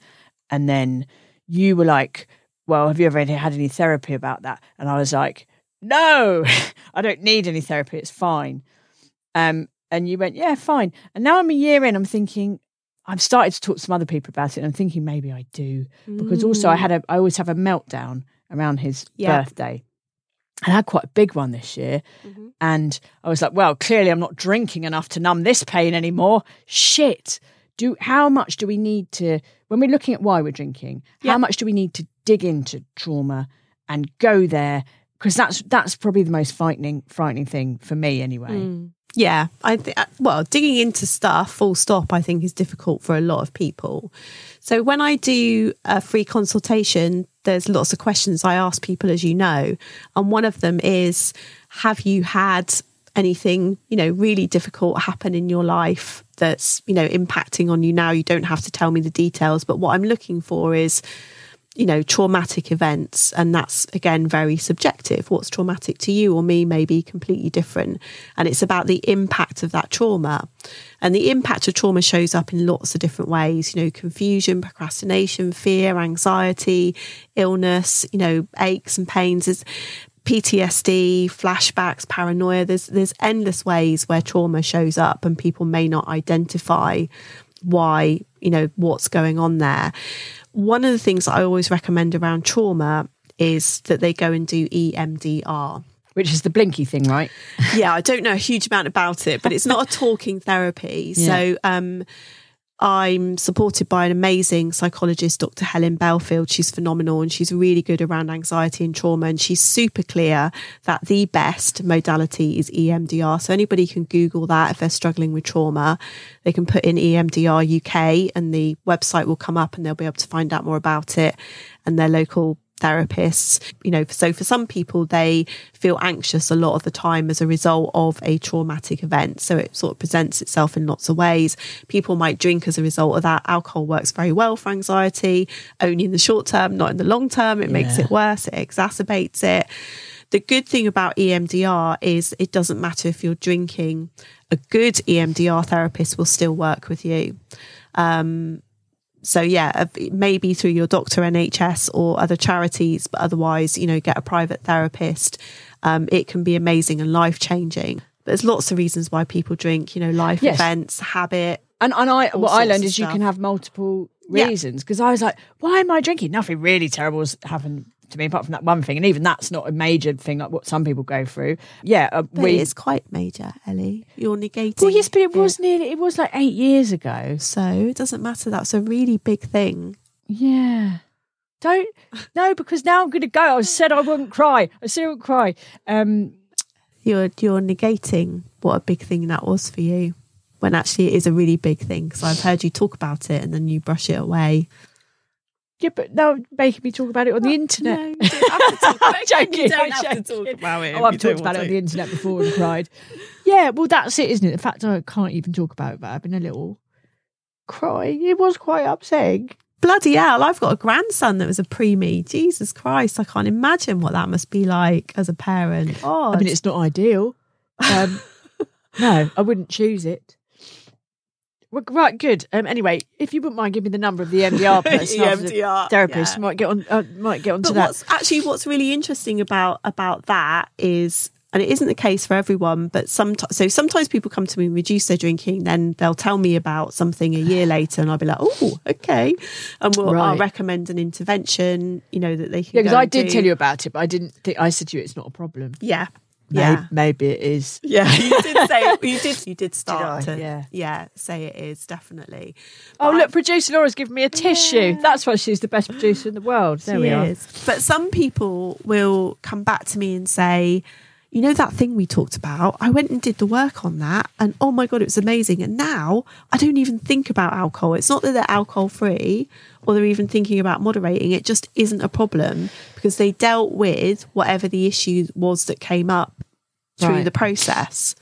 and then you were like well have you ever had any therapy about that? And i was like no [laughs] i don't need any therapy it's fine. Um and you went yeah fine. And now i'm a year in i'm thinking i've started to talk to some other people about it and i'm thinking maybe i do. Because also i had a i always have a meltdown around his birthday. And I had quite a big one this year. And I was like, well, clearly I'm not drinking enough to numb this pain anymore. Shit. Do how much do we need to when we're looking at why we're drinking, how much do we need to dig into trauma and go there? Because that's that's probably the most frightening frightening thing for me anyway. Mm. Yeah, I think. Uh, well, digging into stuff, full stop, I think is difficult for a lot of people. So when I do a free consultation, there's lots of questions I ask people, as you know, and one of them is, have you had anything you know really difficult happen in your life that's you know impacting on you now? You don't have to tell me the details, but what I'm looking for is you know, traumatic events. And that's again very subjective. What's traumatic to you or me may be completely different. And it's about the impact of that trauma. And the impact of trauma shows up in lots of different ways, you know, confusion, procrastination, fear, anxiety, illness, you know, aches and pains. Is PTSD, flashbacks, paranoia. There's there's endless ways where trauma shows up and people may not identify why, you know, what's going on there. One of the things I always recommend around trauma is that they go and do EMDR. Which is the blinky thing, right? yeah, I don't know a huge amount about it, but it's not a [laughs] talking therapy. Yeah. So um, I'm supported by an amazing psychologist, Dr. Helen Belfield. She's phenomenal and she's really good around anxiety and trauma. And she's super clear that the best modality is EMDR. So anybody can Google that if they're struggling with trauma. They can put in EMDR UK and the website will come up and they'll be able to find out more about it and their local therapists. You know, so for some people, they feel anxious a lot of the time as a result of a traumatic event. So it sort of presents itself in lots of ways. People might drink as a result of that. Alcohol works very well for anxiety, only in the short term, not in the long term. It yeah. makes it worse, it exacerbates it. The good thing about EMDR is it doesn't matter if you're drinking, a good EMDR therapist will still work with you. Um, so yeah, maybe through your doctor, NHS, or other charities, but otherwise, you know, get a private therapist. Um, it can be amazing and life changing. But There's lots of reasons why people drink. You know, life yes. events, habit, and and I what I learned is you can have multiple reasons because yeah. I was like, why am I drinking? Nothing really terrible has happened to me, apart from that one thing. And even that's not a major thing like what some people go through. Yeah, uh, we, it's quite major, Ellie. You're negating. Well, yes, but it was nearly. It was like eight years ago. So it doesn't matter. That's a really big thing. Yeah. Don't no, because now I'm going to go. I said I wouldn't cry. I said I wouldn't cry. Um, you're you're negating what a big thing that was for you, when actually it is a really big thing. Because I've heard you talk about it and then you brush it away. Yeah, but now making me talk about it on the internet. No, you [laughs] don't have to talk about it. joking, you don't have to talk about it. Oh, I've talked about it on the internet before and cried. Yeah, well, that's it, isn't it? The fact I can't even talk about it, but I've been a little crying. It was quite upsetting. Bloody hell, I've got a grandson that was a preemie. Jesus Christ, I can't imagine what that must be like as a parent. Oh, I mean, it's not ideal. Um, [laughs] no, I wouldn't choose it. Right, good. Um, anyway, if you wouldn't mind giving me the number of the MDR [laughs] person, EMDR therapist, yeah. might get on. Uh, might get onto but that. What's, actually, what's really interesting about about that is, and it isn't the case for everyone, but sometimes. So sometimes people come to me and reduce their drinking, then they'll tell me about something a year later, and I'll be like, oh, okay, and we'll right. I'll recommend an intervention. You know that they can. Yeah, because I did do. tell you about it, but I didn't think I said to you it's not a problem. Yeah, yeah, maybe, it is. Yeah, you did say [laughs] you did. You did start did to yeah, yeah, say it is definitely. Oh, but oh, look, I've, producer Laura's given me a tissue. Yeah. That's why she's the best producer in the world. There she we is. are. But some people will come back to me and say, you know that thing we talked about? I went and did the work on that, and oh my god, it was amazing. And now I don't even think about alcohol. It's not that they're alcohol free or they're even thinking about moderating. It just isn't a problem because they dealt with whatever the issue was that came up through right. the process.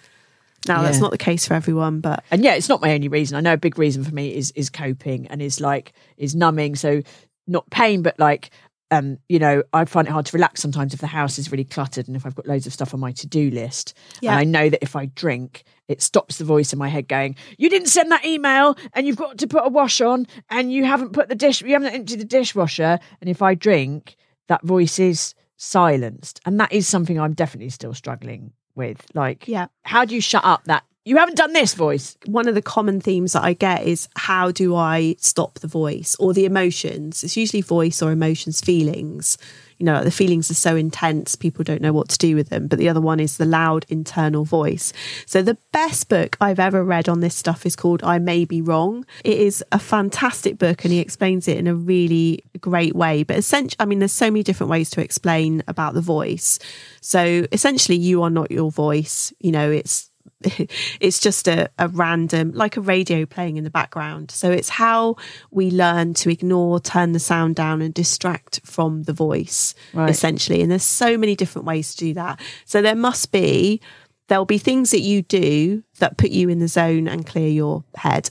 Now yeah. that's not the case for everyone, but and yeah, it's not my only reason. I know a big reason for me is is coping and is like is numbing. So not pain, but like um, you know, I find it hard to relax sometimes if the house is really cluttered and if I've got loads of stuff on my to do list. Yeah. And I know that if I drink, it stops the voice in my head going, You didn't send that email and you've got to put a wash on and you haven't put the dish, you haven't emptied the dishwasher. And if I drink, that voice is silenced. And that is something I'm definitely still struggling with. Like, yeah. how do you shut up that you haven't done this voice. One of the common themes that I get is how do I stop the voice or the emotions? It's usually voice or emotions, feelings. You know, the feelings are so intense, people don't know what to do with them. But the other one is the loud internal voice. So the best book I've ever read on this stuff is called I May Be Wrong. It is a fantastic book and he explains it in a really great way. But essentially, I mean, there's so many different ways to explain about the voice. So essentially, you are not your voice. You know, it's [laughs] it's just a, a random, like a radio playing in the background. So it's how we learn to ignore, turn the sound down, and distract from the voice, Right. essentially. And there's so many different ways to do that. So there must be, there'll be things that you do that put you in the zone and clear your head,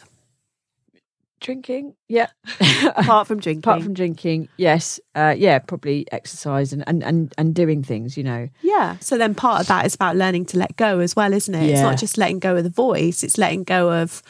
Drinking, yeah. [laughs] apart from [laughs] drinking. Apart from drinking, yes, uh, yeah, probably exercise and, and, and, and doing things, you know. Yeah. So then part of that is about learning to let go as well, isn't it? It's not just letting go of the voice, it's letting go of,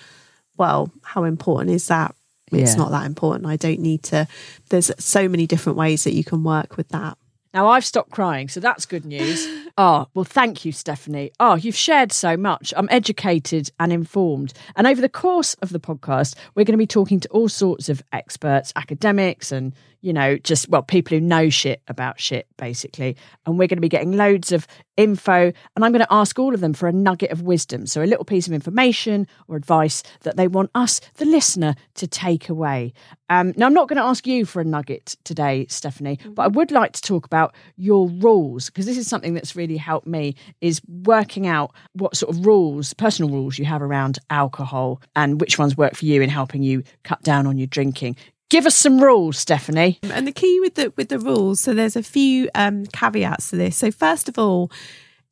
well, how important is that? It's Yeah. not that important. I don't need to. There's so many different ways that you can work with that. Now I've stopped crying, so that's good news. [laughs] oh, well, thank you, Stephanie. Oh, you've shared so much. I'm educated and informed. And over the course of the podcast, we're going to be talking to all sorts of experts, academics, and, you know, just, well, people who know shit about shit, basically. And we're going to be getting loads of info. And I'm going to ask all of them for a nugget of wisdom. So a little piece of information or advice that they want us, the listener, to take away. Um, now, I'm not going to ask you for a nugget today, Stephanie, but I would like to talk about your rules because this is something that's really helped me is working out what sort of rules, personal rules you have around alcohol and which ones work for you in helping you cut down on your drinking. Give us some rules, Stephanie. And the key with the with the rules, so there's a few um, caveats to this. So first of all,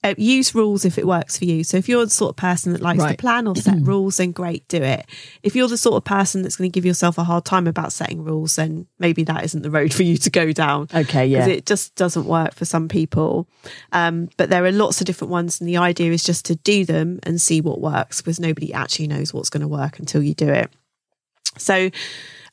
uh, use rules if it works for you. So if you're the sort of person that likes to plan or set [clears throat] rules, then great, do it. If you're the sort of person that's going to give yourself a hard time about setting rules, then maybe that isn't the road [laughs] for you to go down. Okay, yeah. it just doesn't work for some people. Um, but there are lots of different ones, and the idea is just to do them and see what works, because nobody actually knows what's going to work until you do it. So,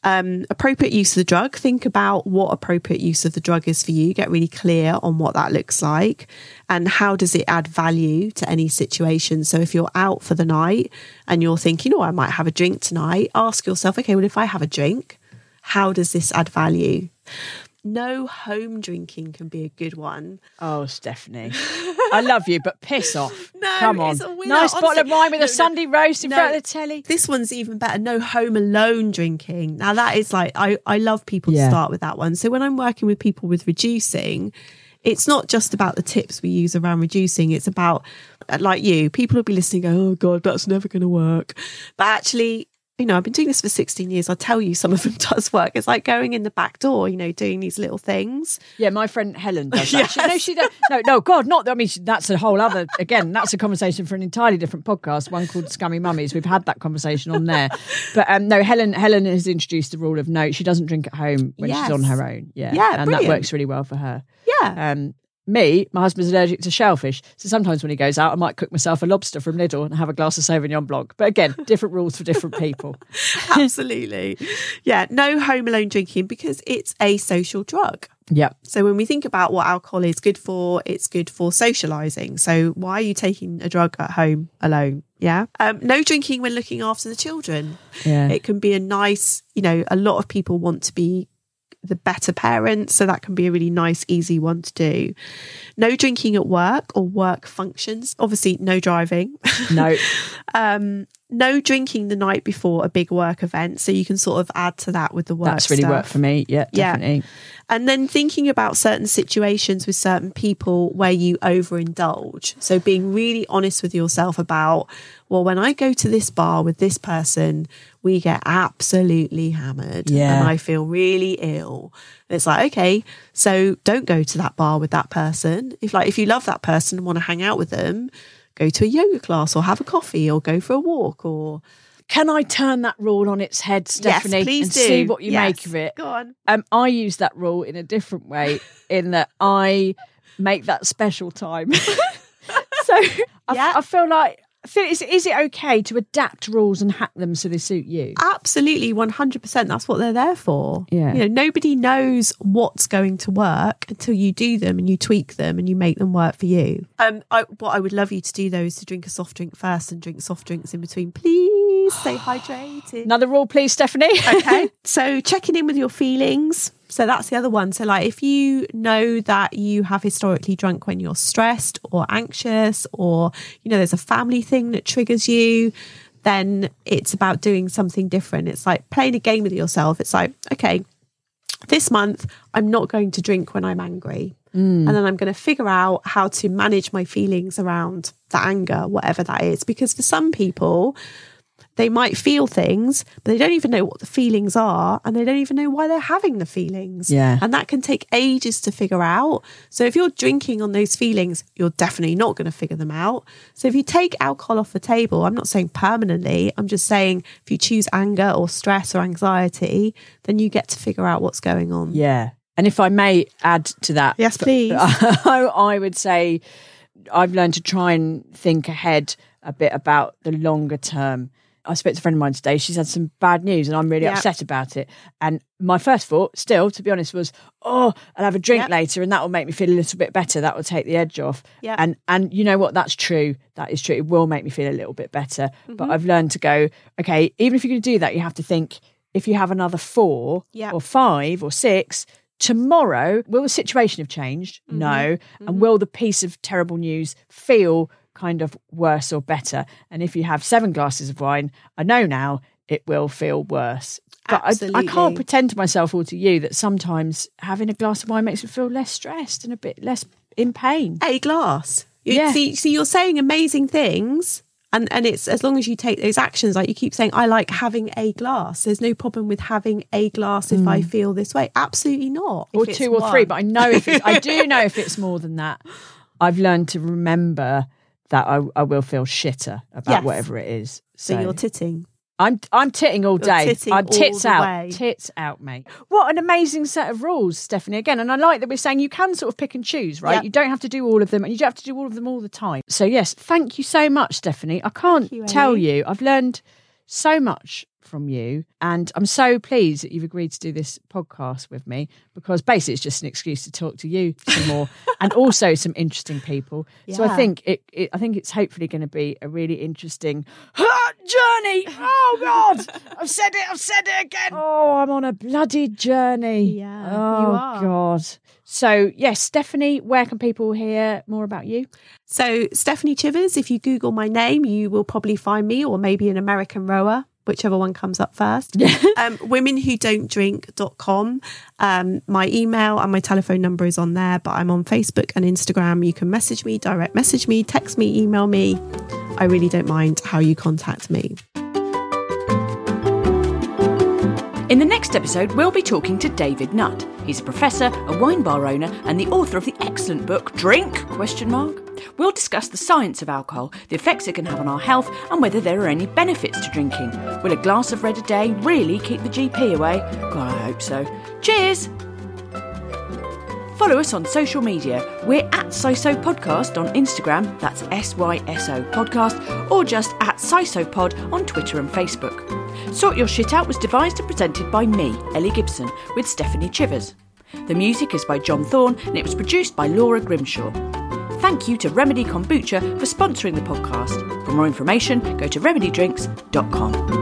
um, appropriate use of the drug. Think about what appropriate use of the drug is for you. Get really clear on what that looks like and how does it add value to any situation. So, if you're out for the night and you're thinking, oh, I might have a drink tonight, ask yourself, okay, well, if I have a drink, how does this add value? No home drinking can be a good one. Oh, Stephanie. [laughs] I love you, but piss off. No, Come on. it's a winner, nice bottle of wine with No, a Sunday roast in no. front of the telly. This one's even better. No home alone drinking. Now that is like I, I love people Yeah. to start with that one. So when I'm working with people with reducing, it's not just about the tips we use around reducing. It's about like you, people will be listening, go, oh God, that's never gonna work. But actually, you know, I've been doing this for 16 years. I tell you, some of them [laughs] does work. It's like going in the back door, you know, doing these little things. Yeah, my friend Helen does that. She, [laughs] no, she don't. No, no, God, not. I mean, that's a whole other. Again, that's a conversation for an entirely different podcast. One called Scummy Mummies. We've had that conversation on there. But um, no, Helen. Helen has introduced the rule of no. She doesn't drink at home when she's on her own. Yeah, Yeah, and brilliant. that works really well for her. Yeah. Um, me, my husband's allergic to shellfish, so sometimes when he goes out, I might cook myself a lobster from Lidl and have a glass of Sauvignon Blanc. But again, [laughs] different rules for different people. [laughs] Absolutely. Yeah. No home alone drinking because it's a social drug. Yeah. So when we think about what alcohol is good for, it's good for socializing. So why are you taking a drug at home alone? Yeah. Um, no drinking when looking after the children. Yeah. It can be a nice, you know, a lot of people want to be the better parents. So that can be a really nice, easy one to do. No drinking at work or work functions. Obviously, no driving. [laughs] No. um, no drinking the night before a big work event. So you can sort of add to that with the work. That's really stuff. worked for me. Yeah, Yeah. definitely. And then thinking about certain situations with certain people where you overindulge. So being really honest with yourself about, well, when I go to this bar with this person, we get absolutely hammered Yeah. and I feel really ill. And it's like, okay, so don't go to that bar with that person. If like if you love that person and want to hang out with them, go to a yoga class or have a coffee or go for a walk or Can I turn that rule on its head, Stephanie, yes, please and do. see what you Yes. make of it? Go on. Um, I use that rule in a different way, [laughs] in that I make that special time. [laughs] so I, Yeah. I feel like, Feel, is, is it okay to adapt rules and hack them so they suit you? Absolutely, 100%. That's what they're there for. Yeah. You know, nobody knows what's going to work until you do them and you tweak them and you make them work for you. Um, I, what I would love you to do though is to drink a soft drink first and drink soft drinks in between. Please stay hydrated. Another rule, please, Stephanie. okay. [laughs] So checking in with your feelings. So that's the other one. So like if you know that you have historically drunk when you're stressed or anxious or you know there's a family thing that triggers you, then it's about doing something different. It's like playing a game with yourself. It's like, okay, this month, I'm not going to drink when I'm angry. Mm. And then I'm going to figure out how to manage my feelings around the anger, whatever that is. Because for some people, they might feel things, but they don't even know what the feelings are and they don't even know why they're having the feelings. Yeah. And that can take ages to figure out. So if you're drinking on those feelings, you're definitely not going to figure them out. So if you take alcohol off the table, I'm not saying permanently, I'm just saying if you choose anger or stress or anxiety, then you get to figure out what's going on. Yeah. And if I may add to that, Yes, please. [laughs] I, I would say I've learned to try and think ahead a bit about the longer term. I spoke to a friend of mine today. She's had some bad news, and I'm really Yeah. upset about it. And my first thought, still, to be honest, was, "Oh, I'll have a drink Yeah. later, and that will make me feel a little bit better. That will take the edge off." Yeah. And and you know what? That's true. That is true. It will make me feel a little bit better. But Mm-hmm. I've learned to go, okay, even if you're going to do that, you have to think if you have another four Yeah. or five or six tomorrow, will the situation have changed? Mm-hmm. No. And will the piece of terrible news feel kind of worse or better? And if you have seven glasses of wine, I know now it will feel worse. But I, I can't pretend to myself or to you that sometimes having a glass of wine makes me feel less stressed and a bit less in pain. a glass. You, Yeah. see, see, you're saying amazing things, and and it's as long as you take those actions. Like you keep saying, I like having a glass. There's no problem with having a glass if I hmm. feel this way. Absolutely not. or two or three, but I know if it's, I do [laughs] know if it's more than that. I've learned to remember that I, I will feel shitter about Yes. whatever it is. so you're titting. I'm I'm titting all You're day. titting I'm tits out. way. Tits out, mate. What an amazing set of rules, Stephanie. Again, and I like that we're saying you can sort of pick and choose, right? Yep. You don't have to do all of them, and you don't have to do all of them all the time. So yes, thank you so much, Stephanie. I can't you, tell you, I've learned so much from you, and I'm so pleased that you've agreed to do this podcast with me because basically it's just an excuse to talk to you some more, [laughs] and also some interesting people. So I think it, it I think it's hopefully going to be a really interesting journey. Oh God, [laughs] I've said it. I've said it again. Oh, I'm on a bloody journey. Yeah, Oh you are. God. So yes, Stephanie, where can people hear more about you? So Stephanie Chivers, if you Google my name, you will probably find me, or maybe an American rower. Whichever one comes up first. [laughs] um, womenwhodontdrink.com. Um, my email and my telephone number is on there, but I'm on Facebook and Instagram. You can message me, direct message me, text me, email me. I really don't mind how you contact me. In the next episode, we'll be talking to David Nutt. He's a professor, a wine bar owner, and the author of the excellent book Drink? Question mark. We'll discuss the science of alcohol, the effects it can have on our health, and whether there are any benefits to drinking. Will a glass of red a day really keep the GP away? God, I hope so. Cheers! Follow us on social media. We're at SYSO Podcast on Instagram, that's S-Y-S-O Podcast, or just at SYSO Pod on Twitter and Facebook. Sort Your Shit Out was devised and presented by me, Ellie Gibson, with Stephanie Chivers. The music is by John Thorn and it was produced by Laura Grimshaw. Thank you to Remedy Kombucha for sponsoring the podcast. For more information, go to remedydrinks.com.